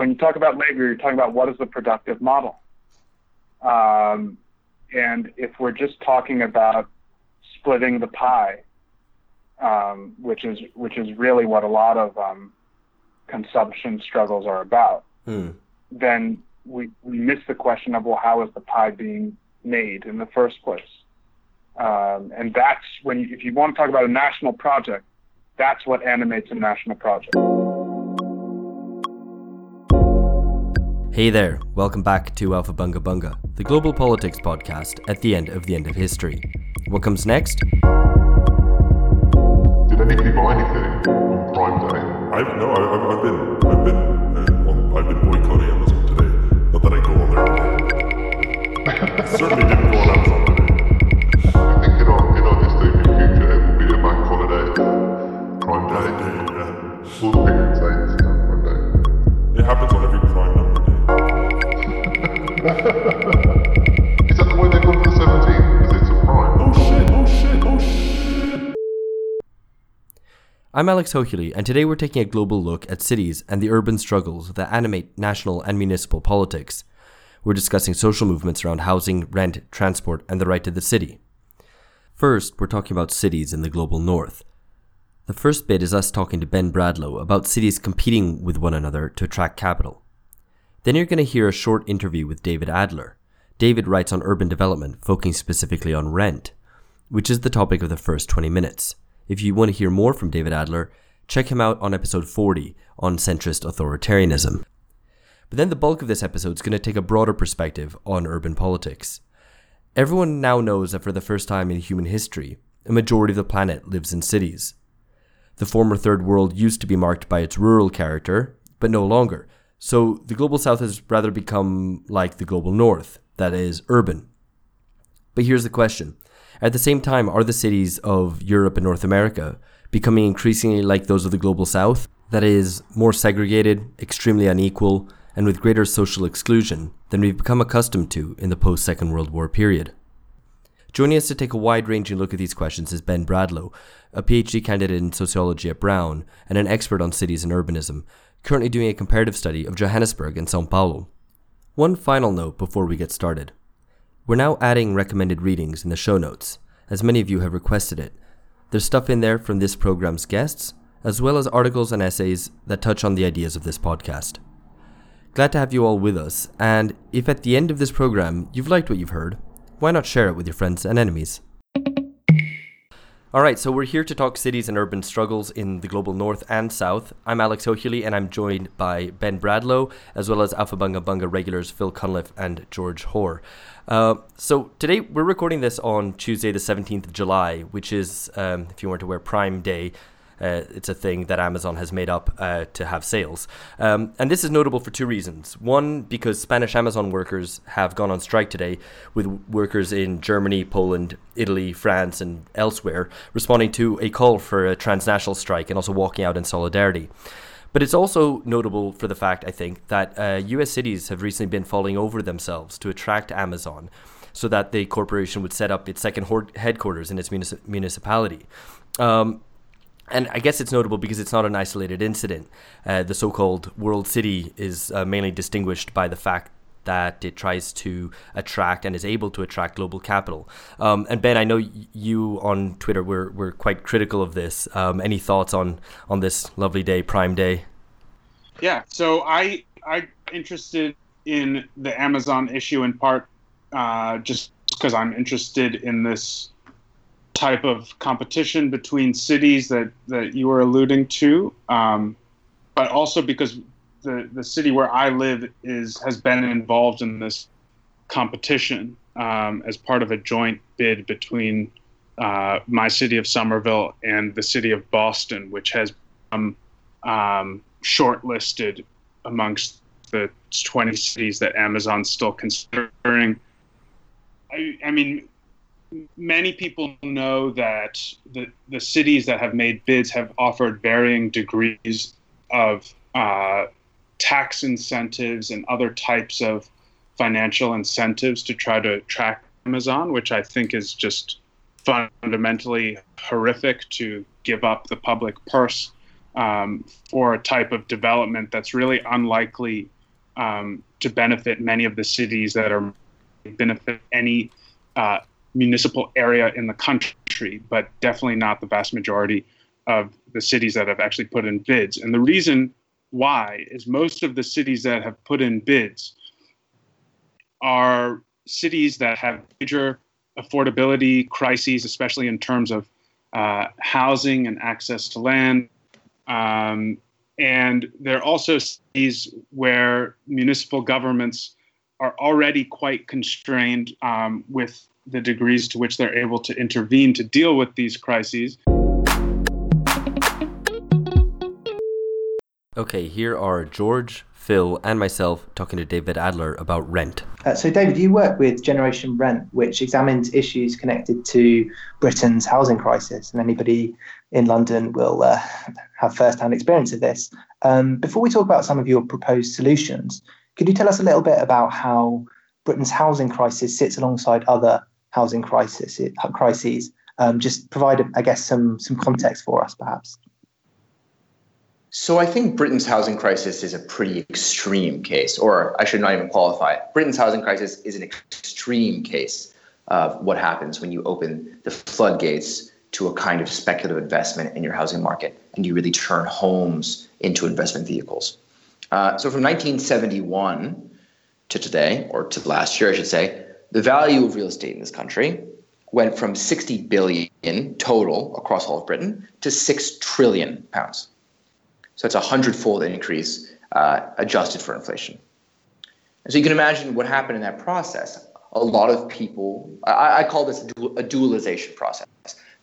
when you talk about labor, you're talking about what is the productive model. Um, and if we're just talking about splitting the pie, um, which is which is really what a lot of um, consumption struggles are about, Hmm. then we, we miss the question of well, how is the pie being made in the first place? Um, and that's when, you, if you want to talk about a national project, that's what animates a national project. Hey there, welcome back to Aufhebunga Bunga, the global politics podcast at the end of the end of history. What comes next? Did anybody buy anything on Prime Day? I've no, I- I'm Alex Hochuli, and today we're taking a global look at cities and the urban struggles that animate national and municipal politics. We're discussing social movements around housing, rent, transport, and the right to the city. First, we're talking about cities in the global north. The first bit is us talking to Ben Bradlow about cities competing with one another to attract capital. Then you're going to hear a short interview with David Adler. David writes on urban development, focusing specifically on rent, which is the topic of the first 20 minutes. If you want to hear more from David Adler, check him out on episode 40 on centrist authoritarianism. But then the bulk of this episode is going to take a broader perspective on urban politics. Everyone now knows that for the first time in human history, a majority of the planet lives in cities. The former third world used to be marked by its rural character, but no longer. So the global south has rather become like the global north, that is, urban. But here's the question At the same time, are the cities of Europe and North America becoming increasingly like those of the global south, that is, more segregated, extremely unequal, and with greater social exclusion than we've become accustomed to in the post Second World War period? Joining us to take a wide ranging look at these questions is Ben Bradlow, a PhD candidate in sociology at Brown and an expert on cities and urbanism, currently doing a comparative study of Johannesburg and Sao Paulo. One final note before we get started. We're now adding recommended readings in the show notes, as many of you have requested it. There's stuff in there from this program's guests, as well as articles and essays that touch on the ideas of this podcast. Glad to have you all with us, and if at the end of this program you've liked what you've heard, why not share it with your friends and enemies? All right, so we're here to talk cities and urban struggles in the global north and south. I'm Alex Hochuli, and I'm joined by Ben Bradlow, as well as Aufhebunga Bunga regulars Phil Cunliffe and George Hoare. Uh, so today we're recording this on Tuesday, the 17th of July, which is, um, if you weren't aware, Prime Day. Uh, it's a thing that Amazon has made up uh, to have sales. Um, and this is notable for two reasons. One, because Spanish Amazon workers have gone on strike today, with workers in Germany, Poland, Italy, France, and elsewhere responding to a call for a transnational strike and also walking out in solidarity. But it's also notable for the fact, I think, that uh, US cities have recently been falling over themselves to attract Amazon so that the corporation would set up its second headquarters in its munici- municipality. Um, and I guess it's notable because it's not an isolated incident. Uh, the so called World City is uh, mainly distinguished by the fact that it tries to attract and is able to attract global capital. Um, and Ben, I know you on Twitter were, were quite critical of this. Um, any thoughts on, on this lovely day, Prime Day? Yeah, so I I'm interested in the Amazon issue in part uh, just because I'm interested in this type of competition between cities that that you were alluding to, um, but also because the the city where I live is has been involved in this competition um, as part of a joint bid between uh, my city of Somerville and the city of Boston, which has um, um, shortlisted amongst the 20 cities that Amazon's still considering. I, I mean, many people know that the, the cities that have made bids have offered varying degrees of uh, tax incentives and other types of financial incentives to try to attract Amazon, which I think is just fundamentally horrific to give up the public purse um, for a type of development that's really unlikely um, to benefit many of the cities that are benefit any uh, municipal area in the country, but definitely not the vast majority of the cities that have actually put in bids. And the reason why is most of the cities that have put in bids are cities that have major affordability crises, especially in terms of uh, housing and access to land. Um, and there are also cities where municipal governments are already quite constrained um, with the degrees to which they're able to intervene to deal with these crises. Okay, here are George, Phil, and myself talking to David Adler about rent. Uh, so, David, you work with Generation Rent, which examines issues connected to Britain's housing crisis, and anybody in London will uh, have first-hand experience of this. Um, before we talk about some of your proposed solutions, could you tell us a little bit about how Britain's housing crisis sits alongside other housing crisis, crises? Um, just provide, I guess, some some context for us, perhaps. So I think Britain's housing crisis is a pretty extreme case, or I should not even qualify it. Britain's housing crisis is an extreme case of what happens when you open the floodgates to a kind of speculative investment in your housing market and you really turn homes into investment vehicles. Uh, so from 1971 to today, or to last year, I should say, the value of real estate in this country went from 60 billion total across all of Britain to 6 trillion pounds. So it's a hundredfold increase uh, adjusted for inflation. And so you can imagine what happened in that process. A lot of people, I, I call this a, dual, a dualization process.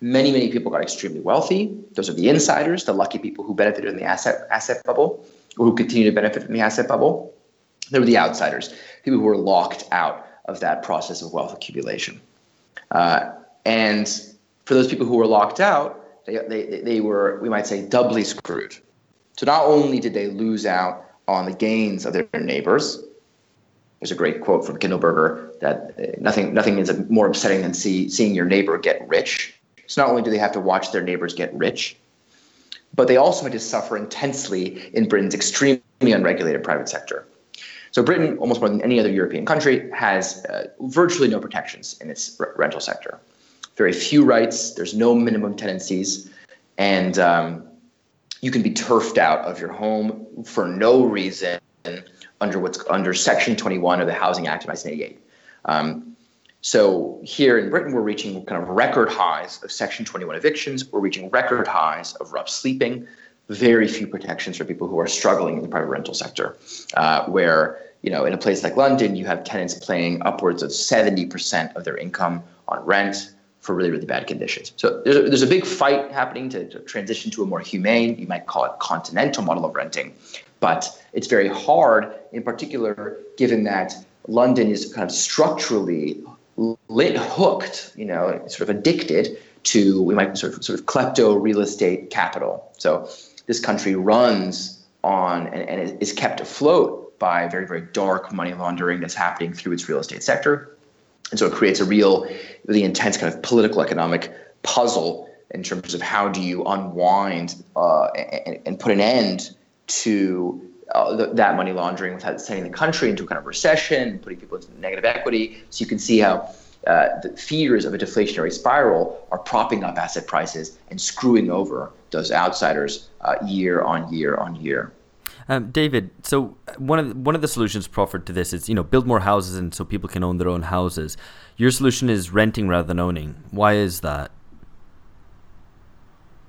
Many, many people got extremely wealthy. Those are the insiders, the lucky people who benefited in the asset asset bubble, or who continue to benefit from the asset bubble. There were the outsiders, people who were locked out of that process of wealth accumulation. Uh, and for those people who were locked out, they, they, they were, we might say, doubly screwed. So not only did they lose out on the gains of their neighbors, there's a great quote from Kindleberger that uh, nothing nothing is more upsetting than see, seeing your neighbor get rich. So not only do they have to watch their neighbors get rich, but they also had to suffer intensely in Britain's extremely unregulated private sector. So Britain, almost more than any other European country, has uh, virtually no protections in its r- rental sector. Very few rights. There's no minimum tenancies, and um, you can be turfed out of your home for no reason under what's under Section 21 of the Housing Act of 1988. Um, so here in Britain, we're reaching kind of record highs of Section 21 evictions. We're reaching record highs of rough sleeping. Very few protections for people who are struggling in the private rental sector, uh, where you know in a place like London, you have tenants paying upwards of 70% of their income on rent for really, really bad conditions. So there's a, there's a big fight happening to, to transition to a more humane, you might call it continental model of renting. But it's very hard, in particular, given that London is kind of structurally lit hooked, you know, sort of addicted to we might sort of sort of klepto real estate capital. So this country runs on and, and is kept afloat by very very dark money laundering that's happening through its real estate sector. And so it creates a real, really intense kind of political economic puzzle in terms of how do you unwind uh, and, and, put an end to uh, that money laundering without sending the country into a kind of recession, putting people into negative equity. So you can see how uh, the fears of a deflationary spiral are propping up asset prices and screwing over those outsiders uh, year on year on year. Um, David, so one of the, one of the solutions proffered to this is you know build more houses and so people can own their own houses. Your solution is renting rather than owning. Why is that?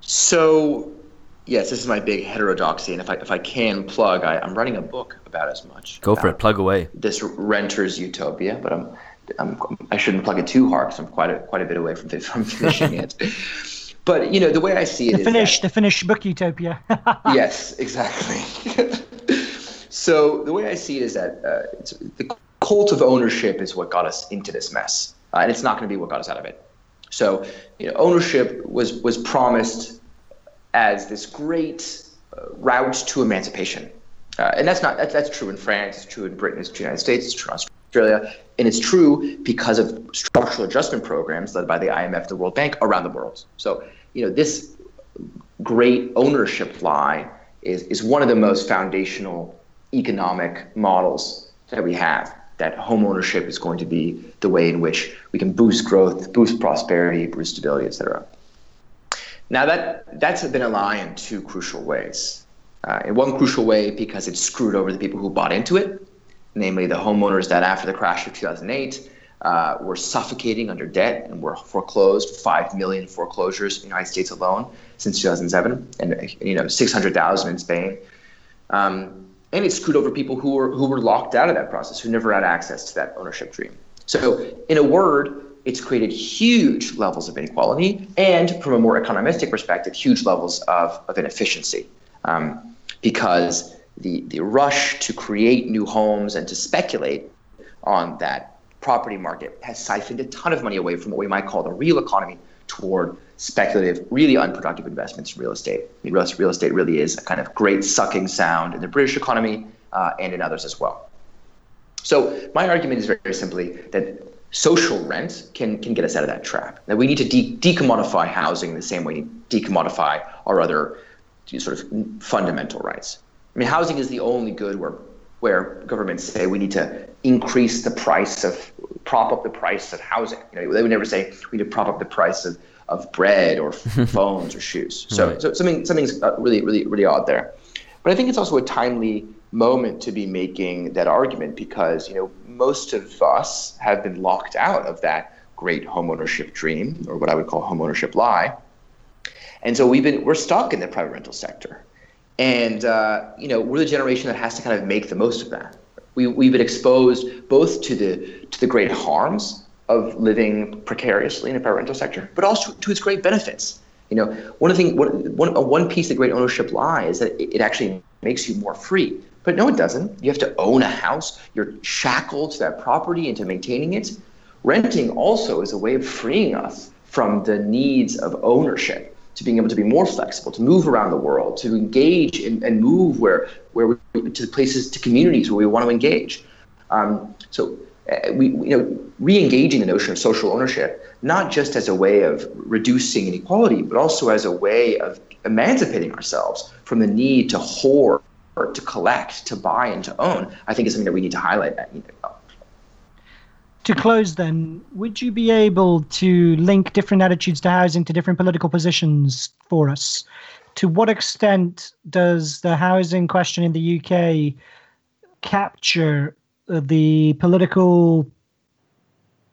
So, yes, this is my big heterodoxy, and if I if I can plug, I, am writing a book about as much. Go for it. Plug away. This renter's utopia, but I'm, I'm I shouldn't plug it too hard because I'm quite a quite a bit away from from finishing it. But you know, the way I see it the finish, that, the Finnish book utopia. yes, exactly. so the way I see it is that uh, the cult of ownership is what got us into this mess, uh, and it's not going to be what got us out of it. So you know, ownership was was promised as this great uh, route to emancipation, uh, and that's not that's, that's true in France, it's true in Britain, it's true in the United States, it's true in Australia, and it's true because of structural adjustment programs led by the IMF, the World Bank around the world. So you know, this great ownership lie is, is one of the most foundational economic models that we have. That home ownership is going to be the way in which we can boost growth, boost prosperity, boost stability, etc. Now that that's been a lie in two crucial ways. Uh, in one crucial way, because it screwed over the people who bought into it, namely the homeowners that after the crash of 2008 uh, were suffocating under debt and were foreclosed. Five million foreclosures in the United States alone since 2007, and you know 600,000 in Spain. Um, and it screwed over people who were who were locked out of that process, who never had access to that ownership dream. So, in a word, it's created huge levels of inequality, and from a more economistic perspective, huge levels of, of inefficiency, um, because the the rush to create new homes and to speculate on that property market has siphoned a ton of money away from what we might call the real economy toward speculative, really unproductive investments in real estate. I mean, real estate really is a kind of great sucking sound in the British economy uh, and in others as well. So my argument is very, very simply that social rent can, can get us out of that trap. That we need to de- decommodify housing the same way we decommodify our other sort of fundamental rights. I mean, housing is the only good where where governments say we need to increase the price of prop up the price of housing. You know, they would never say we need to prop up the price of, of bread or phones or shoes. So, right. so something something's uh, really really really odd there. But I think it's also a timely moment to be making that argument because you know most of us have been locked out of that great homeownership dream or what I would call homeownership lie. And so we've been we're stuck in the private rental sector. And uh, you know, we're the generation that has to kind of make the most of that. We, we've been exposed both to the to the great harms of living precariously in the private rental sector, but also to its great benefits. You know, one of the things, one, one, uh, piece of great ownership lies is that it actually makes you more free. But no, it doesn't. You have to own a house. You're shackled to that property and to maintaining it. Renting also is a way of freeing us from the needs of ownership to being able to be more flexible, to move around the world, to engage and move where where we, to places, to communities where we want to engage. Um, so uh, we, you know, re-engaging the notion of social ownership, not just as a way of reducing inequality, but also as a way of emancipating ourselves from the need to hoard, to collect, to buy, and to own. I think is something that we need to highlight. You know, to close then, would you be able to link different attitudes to housing to different political positions for us? To what extent does the housing question in the UK capture the political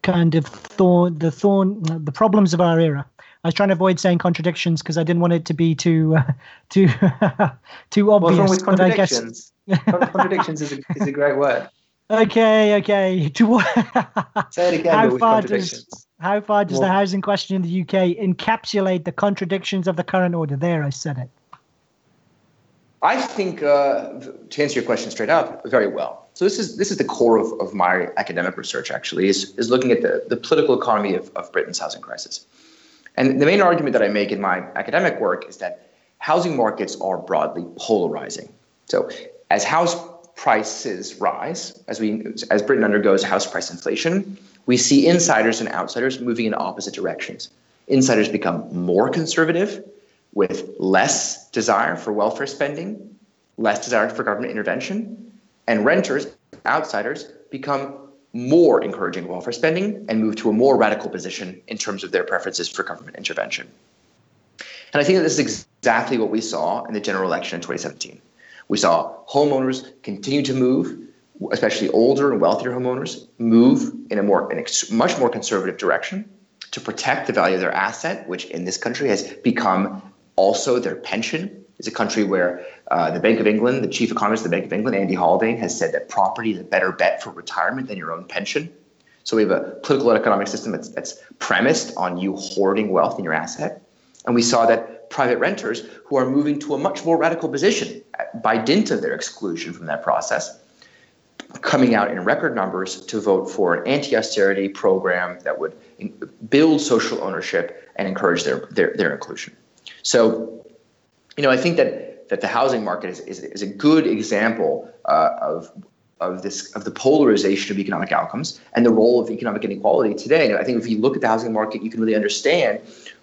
kind of thorn, the thorn, the problems of our era? I was trying to avoid saying contradictions because I didn't want it to be too, uh, too, too obvious. What's wrong with contradictions? contradictions is a, is a great word. Okay, okay. To what? Say it again. How far does how far does the housing question in the UK encapsulate the contradictions of the current order? There, I said it. I think uh, to answer your question straight up, very well. So this is this is the core of, of my academic research. Actually, is is looking at the the political economy of, of Britain's housing crisis, and the main argument that I make in my academic work is that housing markets are broadly polarizing. So as house prices rise, as we as Britain undergoes house price inflation, we see insiders and outsiders moving in opposite directions. Insiders become more conservative with less desire for welfare spending, less desire for government intervention, and renters, outsiders, become more encouraging welfare spending and move to a more radical position in terms of their preferences for government intervention. And I think that this is exactly what we saw in the general election in 2017. We saw homeowners continue to move, especially older and wealthier homeowners, move in a more, in a much more conservative direction to protect the value of their asset, which in this country has become also their pension. It's a country where uh, the Bank of England, the chief economist of the Bank of England, Andy Haldane, has said that property is a better bet for retirement than your own pension. So we have a political and economic system that's, that's premised on you hoarding wealth in your asset. And we saw that private renters who are moving to a much more radical position by dint of their exclusion from that process, coming out in record numbers to vote for an anti austerity program that would build social ownership and encourage their, their, their inclusion. So, you know, I think that, that the housing market is, is, is a good example uh, of of this of the polarization of economic outcomes and the role of economic inequality today. I think if you look at the housing market, you can really understand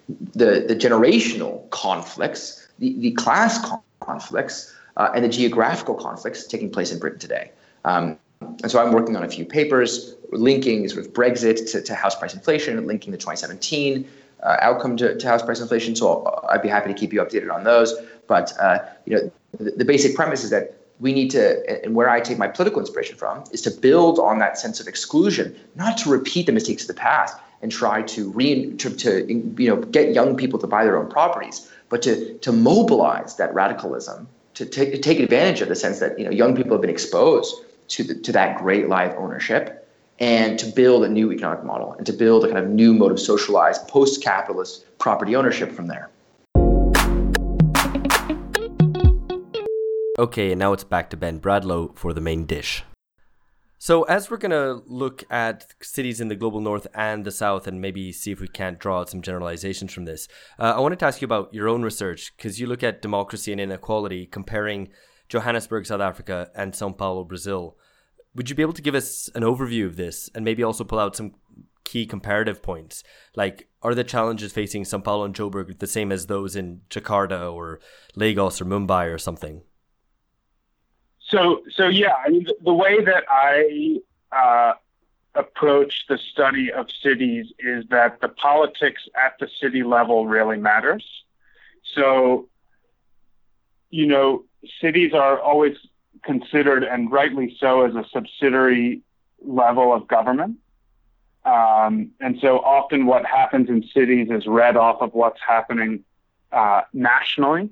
the, the generational conflicts the, the class conflicts uh, and the geographical conflicts taking place in Britain today. Um, and so I'm working on a few papers linking sort of Brexit to, to house price inflation, linking the 2017 uh, outcome to, to, house price inflation. So I'd be happy to keep you updated on those. But uh, you know, the, the, basic premise is that we need to, and where I take my political inspiration from, is to build on that sense of exclusion, not to repeat the mistakes of the past and try to re to, to you know get young people to buy their own properties, but to to mobilize that radicalism to take, take advantage of the sense that you know young people have been exposed to the, to that great life ownership and to build a new economic model and to build a kind of new mode of socialized post-capitalist property ownership from there. Okay, and now it's back to Ben Bradlow for the main dish. So, as we're going to look at cities in the global north and the south and maybe see if we can't draw out some generalizations from this, uh, I wanted to ask you about your own research because you look at democracy and inequality comparing Johannesburg, South Africa, and Sao Paulo, Brazil. Would you be able to give us an overview of this and maybe also pull out some key comparative points? Like, are the challenges facing Sao Paulo and Joburg the same as those in Jakarta or Lagos or Mumbai or something? So, so yeah, I mean, the, the way that I uh, approach the study of cities is that the politics at the city level really matters. So, you know, cities are always considered, and rightly so, as a subsidiary level of government. Um, and so often what happens in cities is read off of what's happening uh, nationally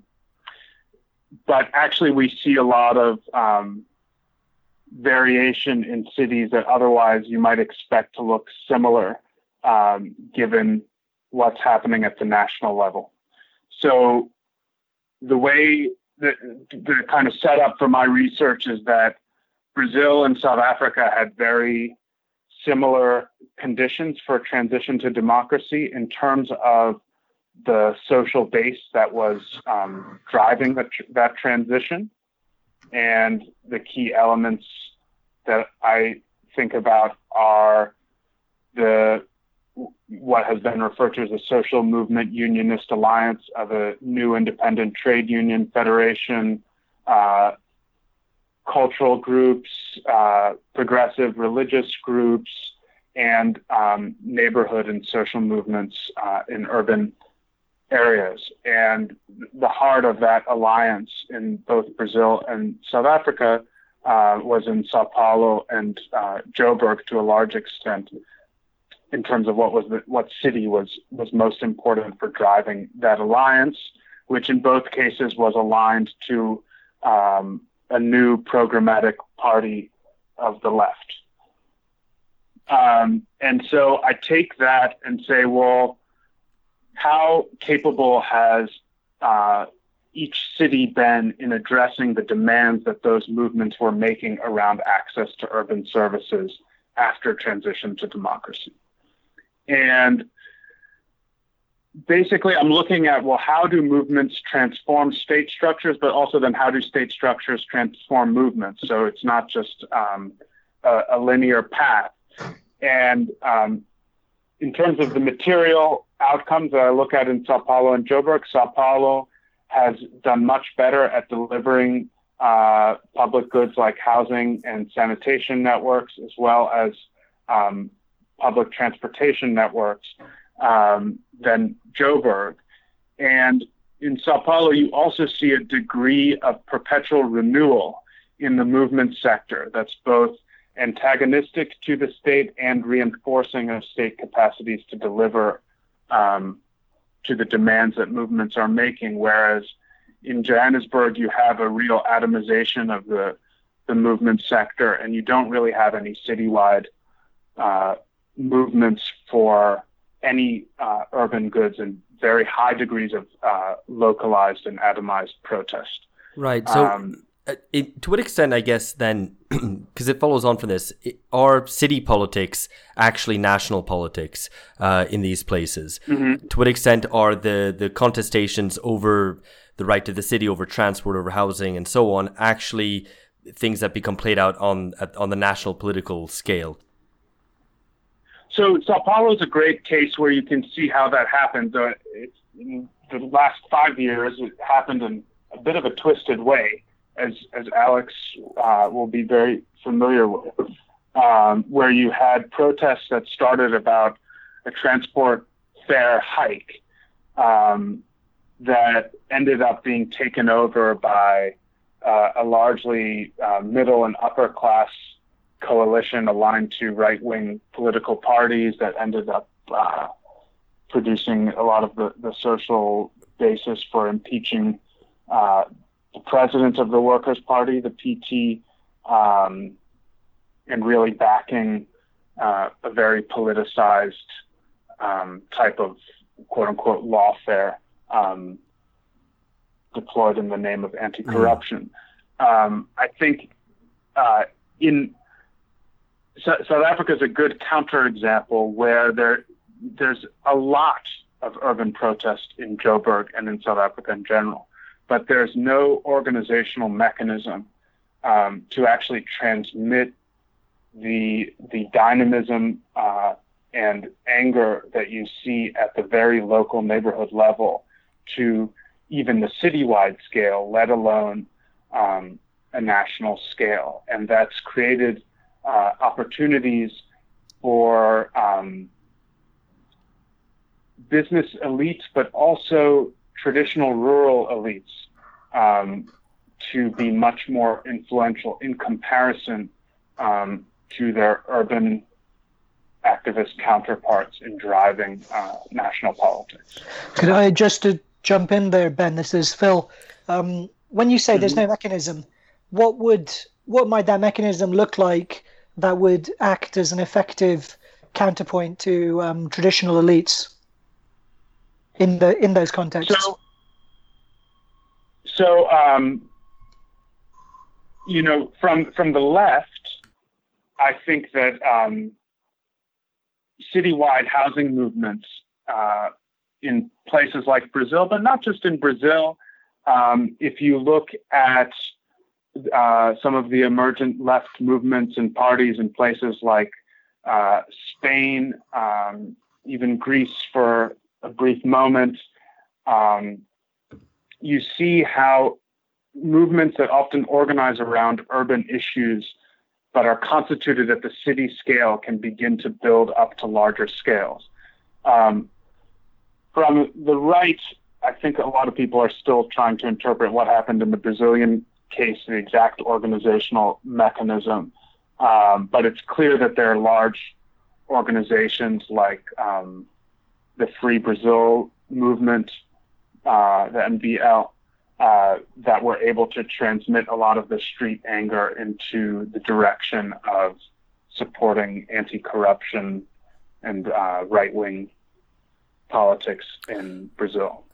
but actually we see a lot of um, variation in cities that otherwise you might expect to look similar um, given what's happening at the national level. So the way the, the kind of setup for my research is that Brazil and South Africa had very similar conditions for transition to democracy in terms of the social base that was um, driving the, that transition and the key elements that I think about are the what has been referred to as a social movement unionist alliance of a new independent trade union federation, uh, cultural groups, uh, progressive religious groups, and um, neighborhood and social movements uh, in urban areas. And the heart of that alliance in both Brazil and South Africa uh, was in Sao Paulo and uh, Joburg to a large extent in terms of what was the, what city was was most important for driving that alliance, which in both cases was aligned to um, a new programmatic party of the left. Um, and so I take that and say, well, how capable has uh, each city been in addressing the demands that those movements were making around access to urban services after transition to democracy? And basically, I'm looking at well, how do movements transform state structures, but also then how do state structures transform movements? So it's not just um, a, a, linear path. And um, in terms of the material outcomes that I look at in Sao Paulo and Joburg, Sao Paulo has done much better at delivering uh, public goods like housing and sanitation networks, as well as um, public transportation networks, um, than Joburg. And in Sao Paulo, you also see a degree of perpetual renewal in the movement sector that's both antagonistic to the state and reinforcing of state capacities to deliver um, to the demands that movements are making. Whereas in Johannesburg, you have a real atomization of the the movement sector, and you don't really have any citywide uh, movements for any uh, urban goods and very high degrees of uh, localized and atomized protest. Right. So, um, it, to what extent, I guess, then, because it follows on from this, it, are city politics actually national politics uh, in these places? Mm-hmm. To what extent are the, the contestations over the right to the city, over transport, over housing, and so on, actually things that become played out on on the national political scale? So Sao Paulo is a great case where you can see how that happens. Uh, it's the last five years, it happened in a bit of a twisted way, as as Alex uh, will be very familiar with, um, where you had protests that started about a transport fare hike um, that ended up being taken over by uh, a largely uh, middle and upper class coalition aligned to right wing political parties that ended up uh, producing a lot of the, the social basis for impeaching uh, the president of the Workers' Party, the PT, um, and really backing uh, a very politicized um, type of quote unquote lawfare um, deployed in the name of anti corruption. Mm. I think uh, in so, South Africa is a good counterexample where there there's a lot of urban protest in Joburg and in South Africa in general, but there's no organizational mechanism um, to actually transmit the the dynamism uh, and anger that you see at the very local neighborhood level to even the citywide scale, let alone um, a national scale, and that's created uh, opportunities for um, business elites, but also traditional rural elites um, to be much more influential in comparison um, to their urban activist counterparts in driving uh, national politics. Could I just to jump in there, Ben? This is Phil. Um, when you say mm-hmm. there's no mechanism, what would what might that mechanism look like that would act as an effective counterpoint to um, traditional elites in the in those contexts? So, so um, you know, from from the left, I think that um, citywide housing movements uh, in places like Brazil, but not just in Brazil. Um, if you look at uh, some of the emergent left movements and parties in places like uh, Spain, um, even Greece for a brief moment, um, you see how movements that often organize around urban issues but are constituted at the city scale can begin to build up to larger scales. Um, from the right, I think a lot of people are still trying to interpret what happened in the Brazilian case, the exact organizational mechanism. Um, but it's clear that there are large organizations like um, the Free Brazil movement, uh, the MBL, uh, that were able to transmit a lot of the street anger into the direction of supporting anti-corruption and uh, right-wing politics in Brazil.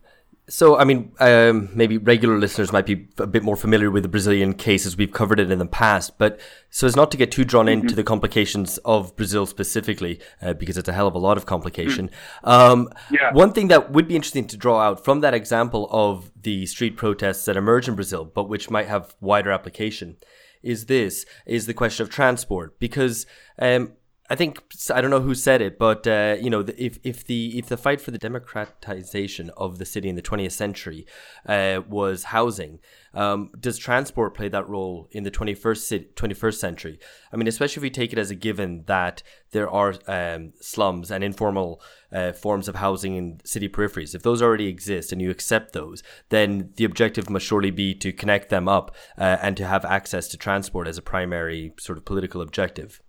So, I mean, um, maybe regular listeners might be a bit more familiar with the Brazilian cases. We've covered it in the past, but so as not to get too drawn mm-hmm. into the complications of Brazil specifically, uh, because it's a hell of a lot of complication. Mm. Um, yeah. One thing that would be interesting to draw out from that example of the street protests that emerge in Brazil, but which might have wider application, is this: is the question of transport, because um, I think I don't know who said it, but uh, you know, if if the if the fight for the democratization of the city in the 20th century uh, was housing, um, does transport play that role in the 21st city, 21st century? I mean, especially if we take it as a given that there are um, slums and informal uh, forms of housing in city peripheries. If those already exist and you accept those, then the objective must surely be to connect them up uh, and to have access to transport as a primary sort of political objective.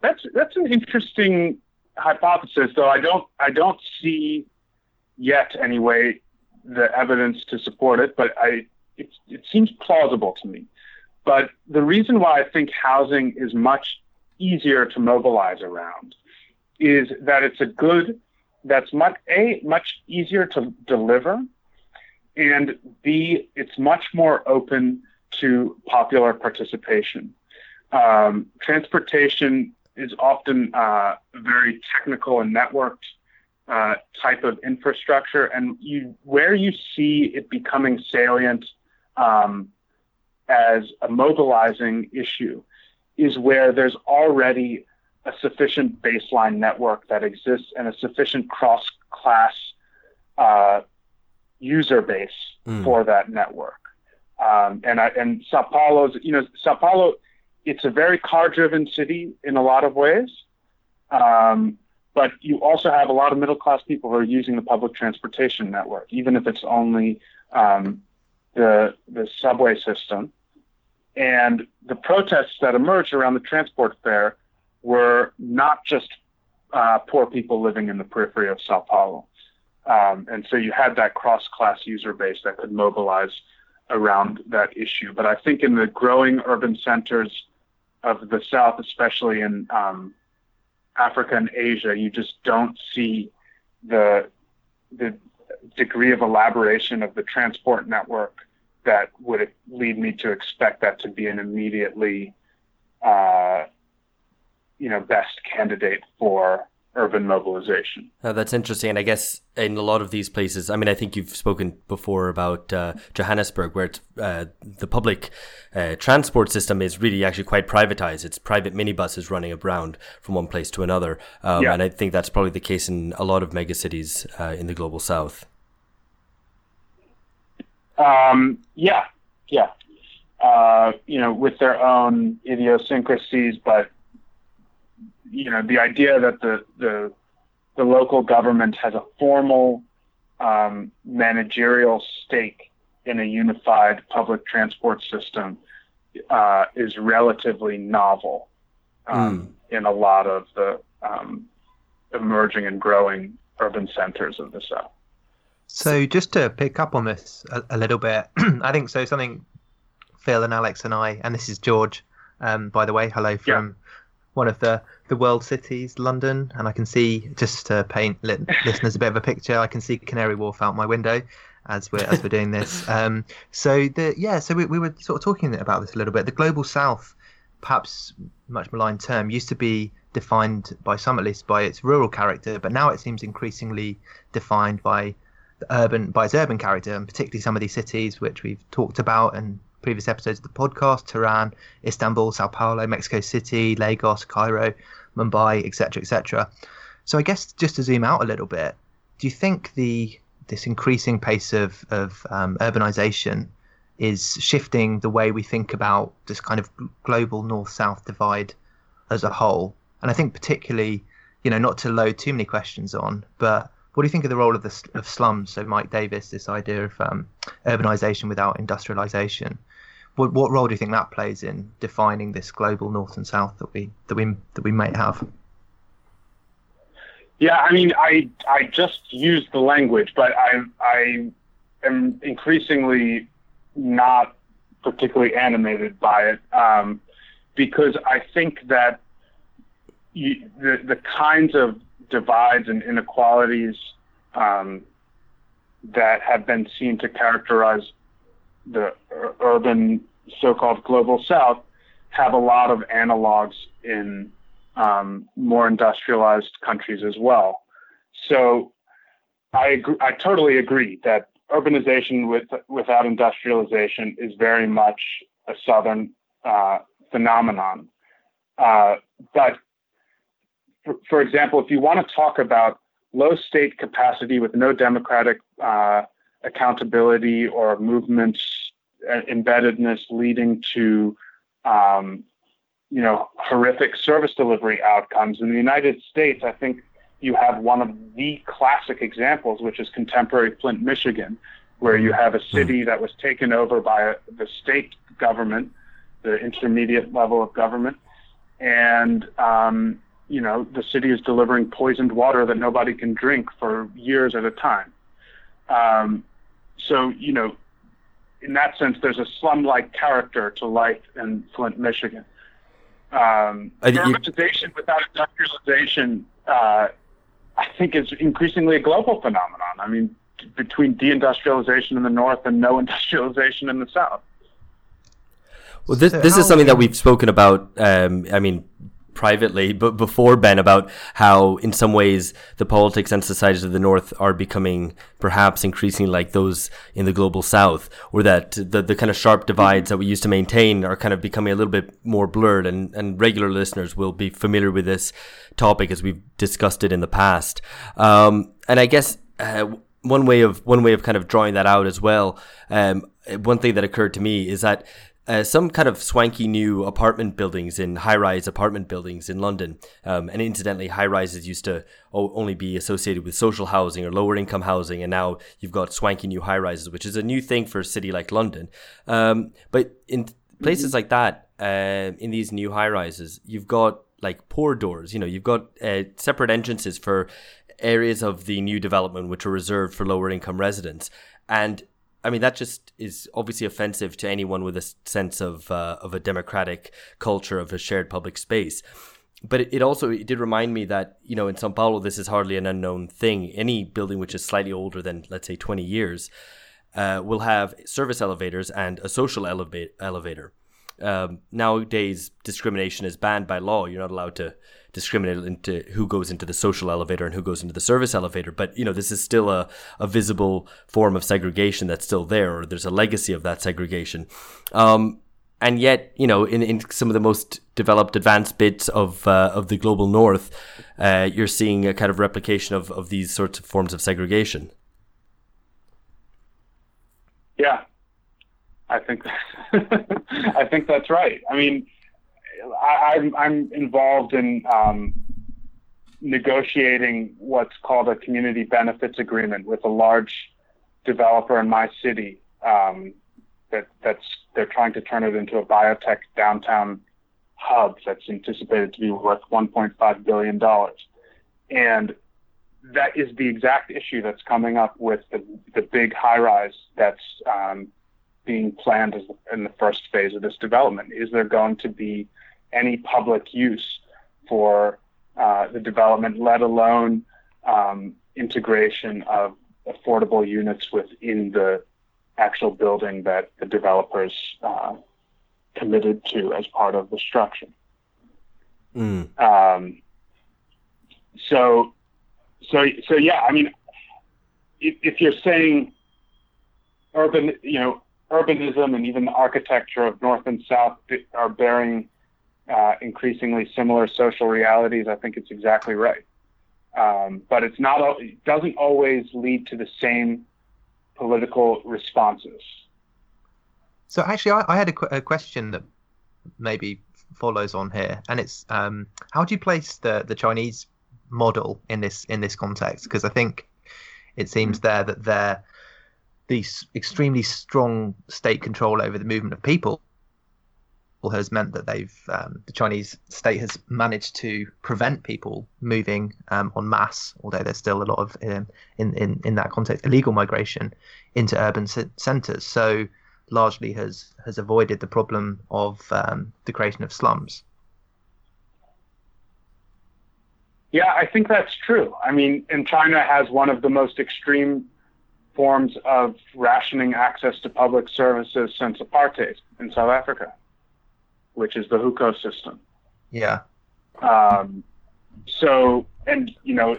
That's that's an interesting hypothesis, though. I don't I don't see yet anyway the evidence to support it, but I it, it seems plausible to me. But the reason why I think housing is much easier to mobilize around is that it's a good that's much a much easier to deliver, and b it's much more open to popular participation. Um, transportation is often uh, a very technical and networked uh, type of infrastructure, and you where you see it becoming salient um, as a mobilizing issue is where there's already a sufficient baseline network that exists and a sufficient cross-class uh, user base for that network. Um, and I, and Sao Paulo's, you know, Sao Paulo, it's a very car-driven city in a lot of ways. Um, but you also have a lot of middle-class people who are using the public transportation network, even if it's only um, the the subway system. And the protests that emerged around the transport fare were not just uh, poor people living in the periphery of Sao Paulo. Um, and so you had that cross-class user base that could mobilize around that issue. But I think in the growing urban centers of the South, especially in um, Africa and Asia, you just don't see the the degree of elaboration of the transport network that would lead me to expect that to be an immediately, uh, you know, best candidate for urban mobilization. Uh, that's interesting. And I guess in a lot of these places, I mean, I think you've spoken before about uh, Johannesburg, where uh, the public uh, transport system is really actually quite privatized. It's private minibuses running around from one place to another. Um, yeah. And I think that's probably the case in a lot of megacities uh, in the global south. Um, yeah, yeah. Uh, you know, with their own idiosyncrasies, but you know, the idea that the the the local government has a formal um, managerial stake in a unified public transport system uh, is relatively novel um, mm. in a lot of the um, emerging and growing urban centers of the South. So, just to pick up on this a, a little bit, I think so. Something Phil and Alex and I, and this is George, um, by the way. Hello from. One of the the world cities, London, and I can see just to paint li- listeners a bit of a picture. I can see Canary Wharf out my window as we're as we're doing this. Um, so the yeah, so we, we were sort of talking about this a little bit. The global south, perhaps much maligned term, used to be defined by some at least by its rural character, but now it seems increasingly defined by the urban by its urban character, and particularly some of these cities which we've talked about and previous episodes of the podcast: Tehran, Istanbul, Sao Paulo, Mexico City, Lagos, Cairo, Mumbai, etc., etc. So I guess just to zoom out a little bit, do you think the this increasing pace of of um, urbanization is shifting the way we think about this kind of global north-south divide as a whole? And I think particularly, you know, not to load too many questions on, but what do you think of the role of the of slums? So Mike Davis, this idea of um, urbanization without industrialization. What, what role do you think that plays in defining this global north and south that we that we that we might have? Yeah, I mean, I I just used the language, but I I am increasingly not particularly animated by it um, because I think that you, the the kinds of divides and inequalities um, that have been seen to characterize the urban so-called global south have a lot of analogs in um, more industrialized countries as well. So I agree, I totally agree that urbanization with, without industrialization is very much a southern uh, phenomenon. Uh, but for, for, example, if you want to talk about low state capacity with no democratic uh, accountability or movements uh, embeddedness leading to um, you know horrific service delivery outcomes in the United States. I think you have one of the classic examples, which is contemporary Flint, Michigan, where you have a city that was taken over by the state government, the intermediate level of government, and um, you know the city is delivering poisoned water that nobody can drink for years at a time. Um, so you know in that sense, there's a slum-like character to life in Flint, Michigan. Um, urbanization without industrialization, uh, I think, is increasingly a global phenomenon. I mean, between deindustrialization in the north and no industrialization in the south. Well, this this is something that we've spoken about. Um, I mean, privately, but before Ben, about how in some ways the politics and societies of the North are becoming perhaps increasingly like those in the global South, or that the, the kind of sharp divides that we used to maintain are kind of becoming a little bit more blurred. And, and regular listeners will be familiar with this topic as we've discussed it in the past. Um, and I guess uh, one way of one way of kind of drawing that out as well. Um, one thing that occurred to me is that uh, some kind of swanky new apartment buildings in high-rise apartment buildings in London, um, and incidentally, high-rises used to o- only be associated with social housing or lower-income housing, and now you've got swanky new high-rises, which is a new thing for a city like London. Um, but in places like that, uh, in these new high-rises, you've got like poor doors. You know, you've got uh, separate entrances for areas of the new development which are reserved for lower-income residents, and I mean, that just is obviously offensive to anyone with a sense of uh, of a democratic culture of a shared public space. But it, also it did remind me that you know in São Paulo this is hardly an unknown thing. Any building which is slightly older than let's say twenty years uh, will have service elevators and a social eleva- elevator. Um, nowadays, discrimination is banned by law. You're not allowed to discriminate into who goes into the social elevator and who goes into the service elevator. But you know, this is still a, a visible form of segregation that's still there, or there's a legacy of that segregation. Um, and yet, you know, in, in some of the most developed, advanced bits of uh, of the global north, uh, you're seeing a kind of replication of, of these sorts of forms of segregation. Yeah, I think I think that's right. I mean, I, am I'm, involved in um, negotiating what's called a community benefits agreement with a large developer in my city. Um, that that's they're trying to turn it into a biotech downtown hub that's anticipated to be worth 1.5 billion dollars, and that is the exact issue that's coming up with the the big high rise that's um, being planned in the first phase of this development? Is there going to be any public use for uh, the development, let alone um, integration of affordable units within the actual building that the developers uh, committed to as part of the structure? Mm. Um, so, so, so yeah. I mean, if, if you're saying urban, you know, urbanism and even the architecture of North and South are bearing uh, increasingly similar social realities, I think it's exactly right. Um, but it's not. It doesn't always lead to the same political responses. So actually, I, I had a, qu- a, question that maybe follows on here, and it's um, how do you place the the Chinese model in this in this context? Because I think it seems there that they're these extremely strong state control over the movement of people has meant that they've um, the Chinese state has managed to prevent people moving um, en masse, although there's still a lot of um, in, in in that context illegal migration into urban c- centres. So largely has has avoided the problem of um, the creation of slums. Yeah, I think that's true. I mean, and China has one of the most extreme forms of rationing access to public services since apartheid in South Africa, which is the hukou system. Yeah. Um, so, and you know,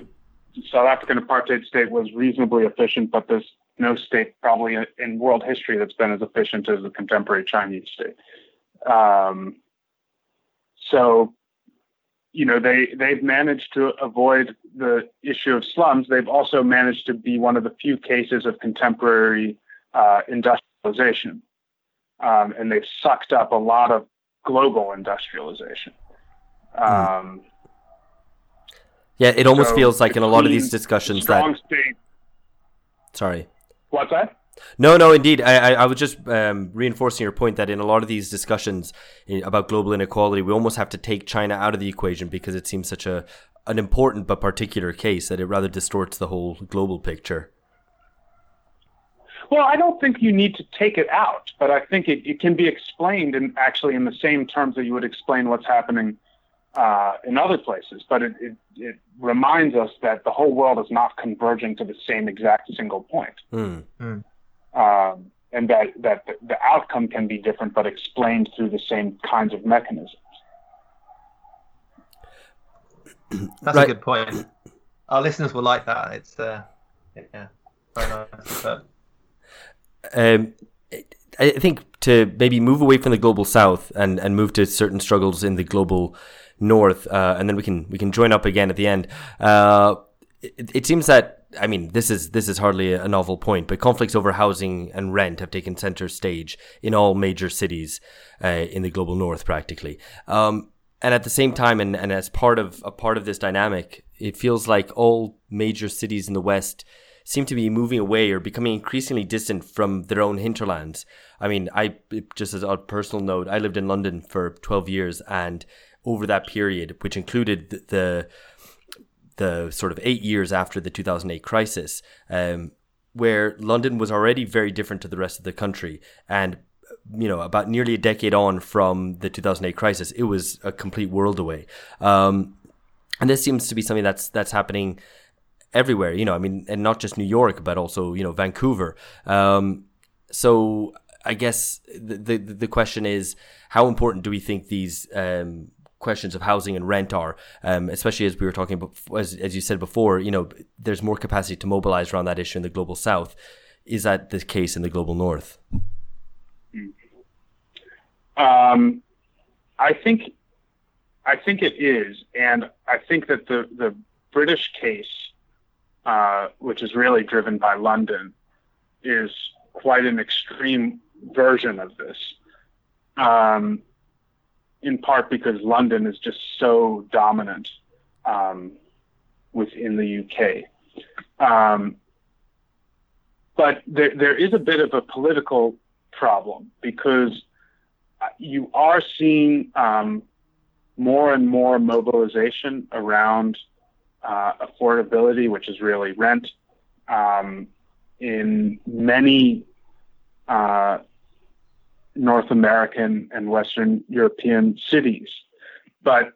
South African apartheid state was reasonably efficient, but there's no state probably in world history that's been as efficient as the contemporary Chinese state. Um, so, you know, they they've managed to avoid the issue of slums. They've also managed to be one of the few cases of contemporary uh, industrialization, um, and they've sucked up a lot of global industrialization. Um, Yeah, it almost So feels like in a lot of these discussions that. state. Sorry. What's that? No, no, indeed. I, I, I was just um, reinforcing your point that in a lot of these discussions eh, about global inequality, we almost have to take China out of the equation because it seems such a an important but particular case that it rather distorts the whole global picture. Well, I don't think you need to take it out, but I think it, it can be explained in actually in the same terms that you would explain what's happening uh, in other places. But it, it, it reminds us that the whole world is not converging to the same exact single point. Hmm. Um, and that, that the- the outcome can be different, but explained through the same kinds of mechanisms. That's Right. a good point. Our listeners will like that. It's uh, yeah, very nice. But Um, I think to maybe move away from the global south and, and move to certain struggles in the global north, uh, and then we can we can join up again at the end. Uh, it, it seems that I mean this is this is hardly a novel point, but conflicts over housing and rent have taken center stage in all major cities uh, in the global north, practically. Um, and at the same time, and, and as part of a part of this dynamic, it feels like all major cities in the West seem to be moving away or becoming increasingly distant from their own hinterlands. I mean, I just as a personal note, I lived in London for 12 years, and over that period, which included the, the sort of eight years after the 2008 crisis, um, where London was already very different to the rest of the country. And, you know, about nearly a decade on from the 2008 crisis, it was a complete world away. Um, and this seems to be something that's that's happening everywhere. You know, I mean, and not just New York, but also you know Vancouver. Um, so I guess the, the, the question is, how important do we think these um, questions of housing and rent are, um, especially as we were talking about, as, as you said before, you know, there's more capacity to mobilize around that issue in the global south. Is that the case in the global north? Um, I think, I think it is, and I think that the the British case, uh, which is really driven by London, is quite an extreme version of this. Um, in part because London is just so dominant um, within the UK. Um, but there, there is a bit of a political problem because you are seeing um, more and more mobilization around uh, affordability, which is really rent, um, in many uh, North American and Western European cities. But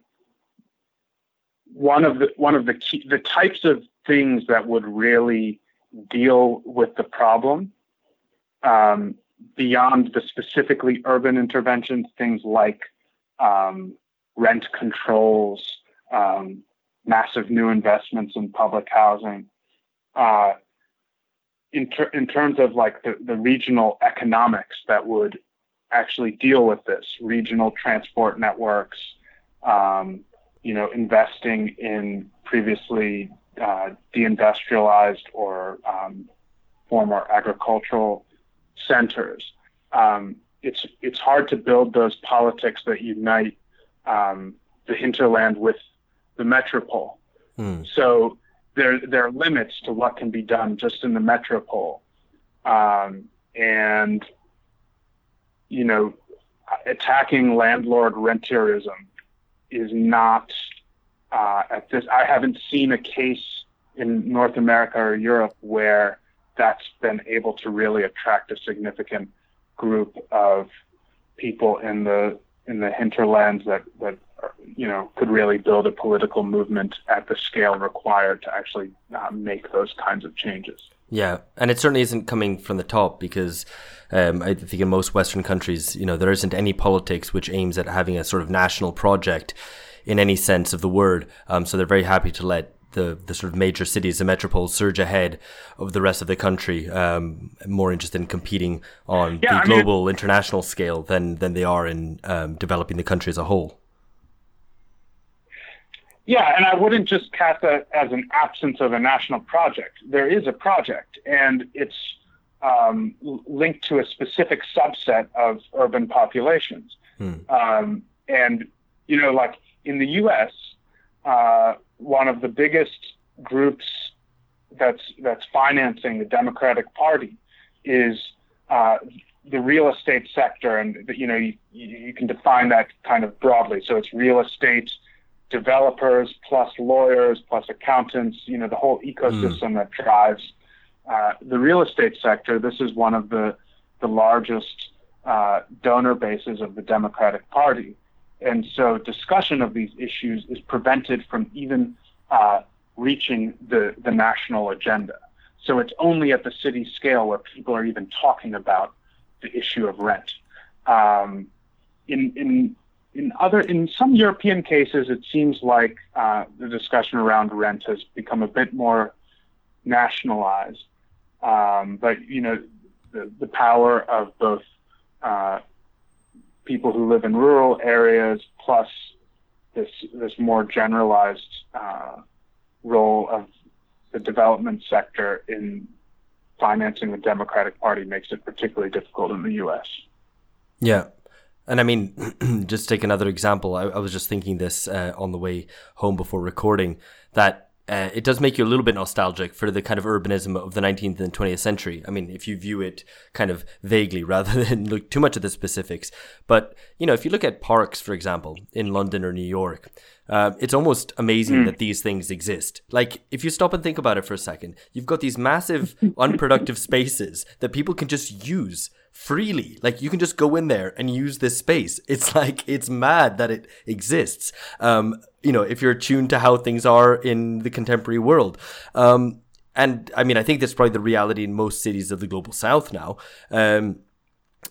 one of the one of the key, the types of things that would really deal with the problem um, beyond the specifically urban interventions, things like um, rent controls, um, massive new investments in public housing. Uh, in, ter- in terms of like the, the regional economics that would actually deal with this regional transport networks, um, you know, investing in previously uh, deindustrialized or um, former agricultural centers. Um, it's it's hard to build those politics that unite um, the hinterland with the metropole. Hmm. So there there are limits to what can be done just in the metropole, um, and you know, attacking landlord rentierism is not uh, at this. I haven't seen a case in North America or Europe where that's been able to really attract a significant group of people in the in the hinterlands that that you know could really build a political movement at the scale required to actually uh, make those kinds of changes. Yeah, and it certainly isn't coming from the top because um, I think in most Western countries, you know, there isn't any politics which aims at having a sort of national project in any sense of the word. Um, so they're very happy to let the, the sort of major cities, the metropoles, surge ahead of the rest of the country, um, more interested in competing on yeah, the I global, mean, international scale than than they are in um, developing the country as a whole. Yeah, and I wouldn't just cast that as an absence of a national project. There is a project, and it's um, linked to a specific subset of urban populations. Hmm. Um, and, you know, like in the US, uh, one of the biggest groups that's, that's financing the Democratic Party is uh, the real estate sector. And, you know, you, you can define that kind of broadly. So it's real estate developers plus lawyers plus accountants, you know, the whole ecosystem mm. that drives uh, the real estate sector. This is one of the, the largest uh, donor bases of the Democratic Party. And so discussion of these issues is prevented from even uh, reaching the, the national agenda. So it's only at the city scale where people are even talking about the issue of rent. Um, in, in in other in some European cases, it seems like uh, the discussion around rent has become a bit more nationalized. Um, but you know, the, the power of both uh, people who live in rural areas plus this this more generalized uh, role of the development sector in financing the Democratic Party makes it particularly difficult in the U.S. Yeah. And I mean, just take another example. I, I was just thinking this uh, on the way home before recording that uh, it does make you a little bit nostalgic for the kind of urbanism of the 19th and 20th century. I mean, if you view it kind of vaguely rather than look too much at the specifics. But, you know, if you look at parks, for example, in London or New York, uh, it's almost amazing mm. that these things exist. Like, if you stop and think about it for a second, you've got these massive, unproductive spaces that people can just use freely. Like you can just go in there and use this space. It's like it's mad that it exists. Um, you know, if you're tuned to how things are in the contemporary world. Um, and I mean, I think that's probably the reality in most cities of the global south now. Um,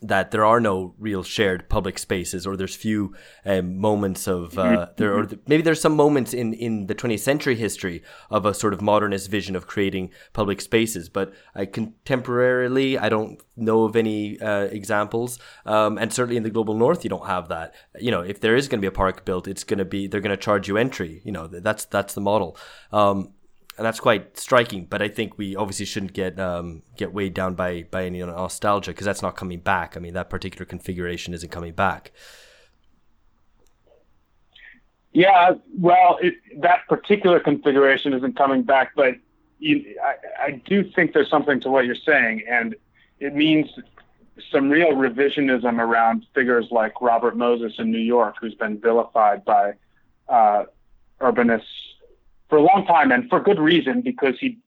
that there are no real shared public spaces or there's few um, moments of uh, mm-hmm. there or maybe there's some moments in in the 20th century history of a sort of modernist vision of creating public spaces but I contemporarily I don't know of any uh, examples. Um, and certainly in the global north you don't have that. You know if there is going to be a park built it's going to be they're going to charge you entry you know that's that's the model. Um, that's quite striking. But I think we obviously shouldn't get um, get weighed down by by any nostalgia because that's not coming back. I mean, that particular configuration isn't coming back. Yeah, well, it, that particular configuration isn't coming back, but you, I, I do think there's something to what you're saying, and it means some real revisionism around figures like Robert Moses in New York, who's been vilified by uh, urbanists for a long time, and for good reason, because he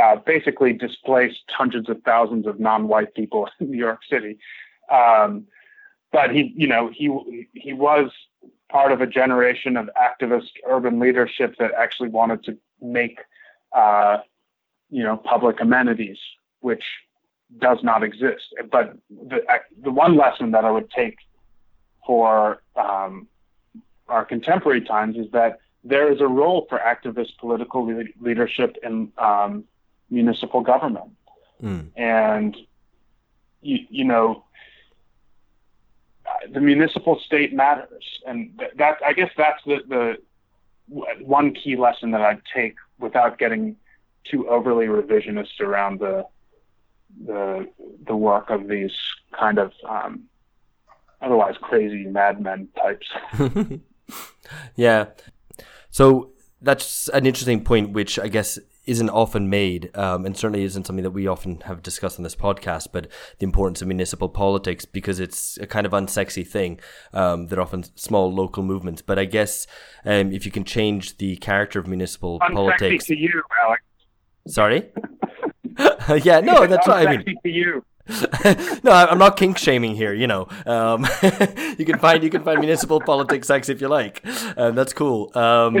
uh, basically displaced hundreds of thousands of non-white people in New York City. Um, but he, you know, he he was part of a generation of activist urban leadership that actually wanted to make, uh, you know, public amenities, which does not exist. But the the one lesson that I would take for um, our contemporary times is that there is a role for activist political le- leadership in um, municipal government. Mm. And, you, you know, the municipal state matters. And th- that, I guess that's the, the one key lesson that I'd take without getting too overly revisionist around the, the, the work of these kind of um, otherwise crazy madmen types. yeah. So that's an interesting point, which I guess isn't often made, um, and certainly isn't something that we often have discussed on this podcast. But the importance of municipal politics because it's a kind of unsexy thing. Um, they're often small local movements, but I guess um, if you can change the character of municipal unsexy politics, to you, Alex. Sorry. yeah, no, that's right. I mean, to you. no, I'm not kink shaming here. You know, um, you can find you can find municipal politics sex if you like, and that's cool. Um,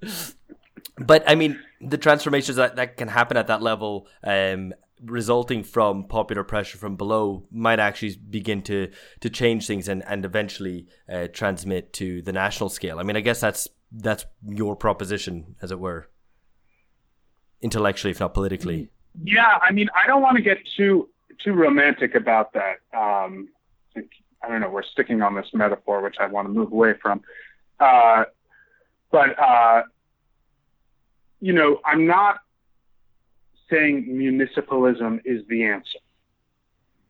but I mean, the transformations that, that can happen at that level, um, resulting from popular pressure from below, might actually begin to to change things and and eventually uh, transmit to the national scale. I mean, I guess that's that's your proposition, as it were, intellectually, if not politically. Yeah, I mean, I don't want to get too too romantic about that. Um, I don't know. We're sticking on this metaphor, which I want to move away from. Uh, but uh, you know, I'm not saying municipalism is the answer.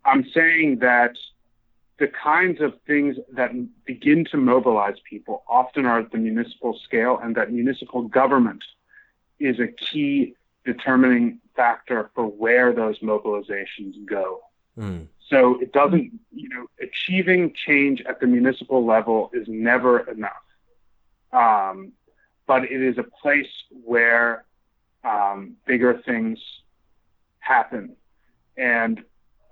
I'm saying that the kinds of things that begin to mobilize people often are at the municipal scale, and that municipal government is a key determining factor for where those mobilizations go. Mm. So it doesn't, you know, achieving change at the municipal level is never enough. Um, but it is a place where um, bigger things happen. And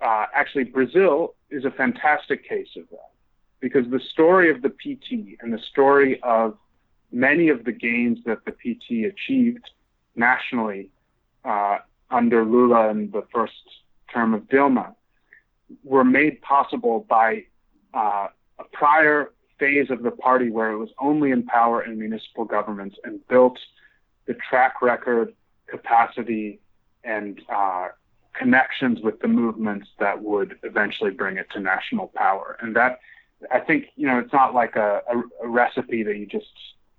uh, actually, Brazil is a fantastic case of that because the story of the PT and the story of many of the gains that the PT achieved nationally uh, under Lula in the first term of Dilma were made possible by uh, a prior phase of the party where it was only in power in municipal governments and built the track record, capacity, and uh, connections with the movements that would eventually bring it to national power. And that, I think, you know, it's not like a, a, a recipe that you just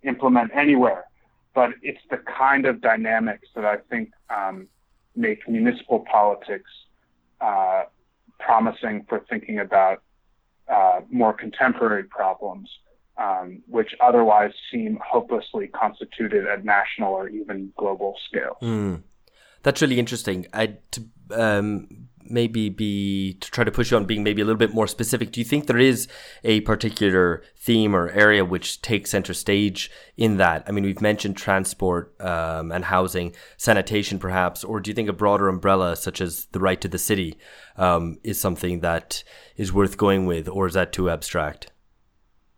implement anywhere. But it's the kind of dynamics that I think um, make municipal politics uh, promising for thinking about uh, more contemporary problems, um, which otherwise seem hopelessly constituted at national or even global scales. Mm. That's really interesting. I to um, maybe be to try to push you on being maybe a little bit more specific. Do you think there is a particular theme or area which takes center stage in that? I mean, we've mentioned transport um, and housing, sanitation, perhaps, or do you think a broader umbrella such as the right to the city um, is something that is worth going with, or is that too abstract?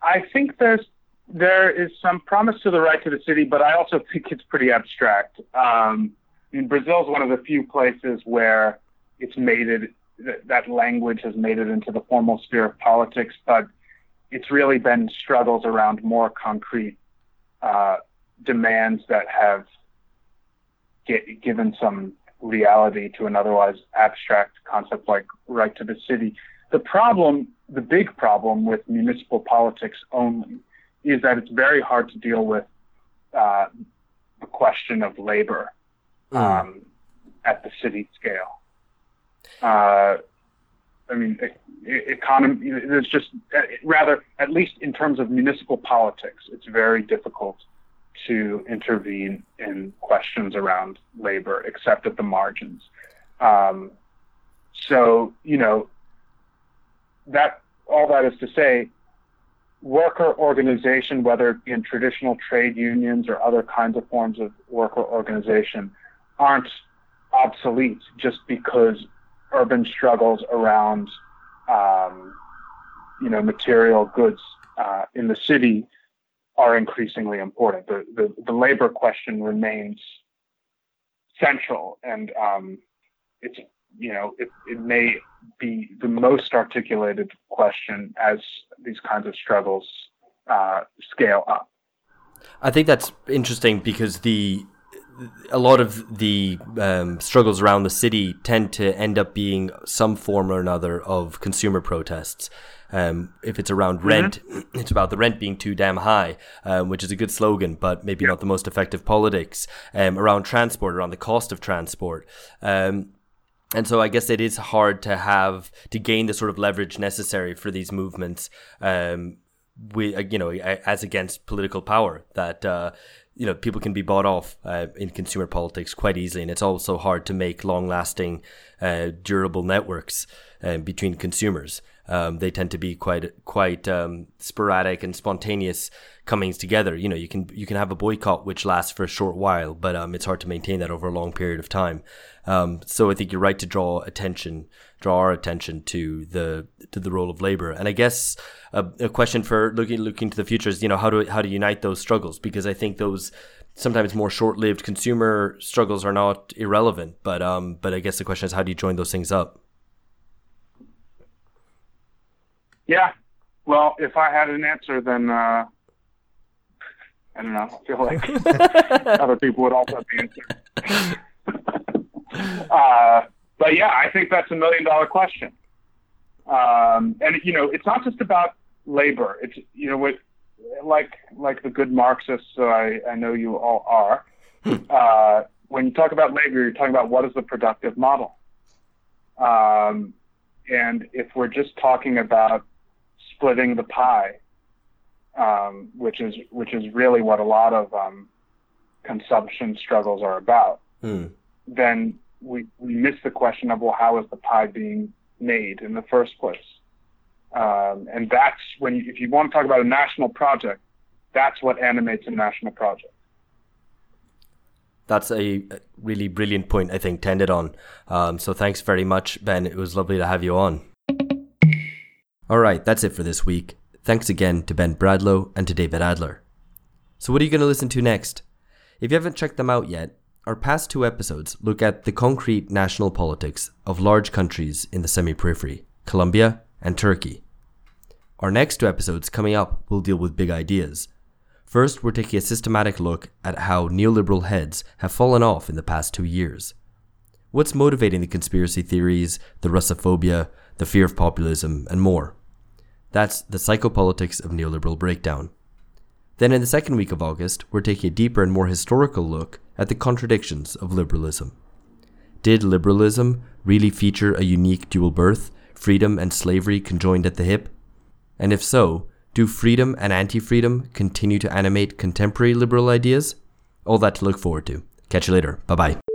I think there's there is some promise to the right to the city, but I also think it's pretty abstract. Um, I mean, Brazil is one of the few places where it's made it that language has made it into the formal sphere of politics, but it's really been struggles around more concrete uh, demands that have get, given some reality to an otherwise abstract concept like right to the city. The problem, the big problem with municipal politics only, is that it's very hard to deal with uh, the question of labor mm. um, at the city scale. Uh, I mean, economy. There's just uh, rather, at least in terms of municipal politics, it's very difficult to intervene in questions around labor, except at the margins. Um, so, you know, that all that is to say, worker organization, whether in traditional trade unions or other kinds of forms of worker organization, aren't obsolete just because urban struggles around, um, you know, material goods uh, in the city are increasingly important. The, the, the labor question remains central, and um, it's you know it, it may be the most articulated question as these kinds of struggles uh, scale up. I think that's interesting because the a lot of the um, struggles around the city tend to end up being some form or another of consumer protests. Um, if it's around mm-hmm. rent, it's about the rent being too damn high, um, which is a good slogan, but maybe not the most effective politics. Um, around transport, around the cost of transport. Um, and so I guess it is hard to have to gain the sort of leverage necessary for these movements. Um, we, uh, you know, as against political power that uh, you know people can be bought off uh, in consumer politics quite easily, and it's also hard to make long-lasting, uh, durable networks uh, between consumers. Um, they tend to be quite quite um, sporadic and spontaneous comings together. You know, you can you can have a boycott which lasts for a short while, but um, it's hard to maintain that over a long period of time. Um, so I think you're right to draw attention, draw our attention to the to the role of labor. And I guess a, a question for looking looking to the future is, you know, how do how to unite those struggles? Because I think those sometimes more short-lived consumer struggles are not irrelevant. But um, but I guess the question is, how do you join those things up? Yeah, well, if I had an answer, then uh, I don't know. I feel like other people would also have the answer. uh, but yeah, I think that's a million dollar question. Um, and you know, it's not just about labor. It's you know, what, like like the good Marxists so I, I know you all are. Uh, when you talk about labor, you're talking about what is the productive model. Um, and if we're just talking about splitting the pie, um, which is which is really what a lot of um, consumption struggles are about, hmm. then we, we miss the question of well, how is the pie being made in the first place? Um, and that's when, you, if you want to talk about a national project, that's what animates a national project. That's a really brilliant point, I think, tended on. Um, so thanks very much, Ben. It was lovely to have you on. All right, that's it for this week. Thanks again to Ben Bradlow and to David Adler. So, what are you going to listen to next? If you haven't checked them out yet, our past two episodes look at the concrete national politics of large countries in the semi periphery, Colombia and Turkey. Our next two episodes coming up will deal with big ideas. First, we're taking a systematic look at how neoliberal heads have fallen off in the past two years. What's motivating the conspiracy theories, the Russophobia, the fear of populism, and more? That's the psychopolitics of neoliberal breakdown. Then, in the second week of August, we're taking a deeper and more historical look at the contradictions of liberalism. Did liberalism really feature a unique dual birth, freedom and slavery conjoined at the hip? And if so, do freedom and anti freedom continue to animate contemporary liberal ideas? All that to look forward to. Catch you later. Bye bye.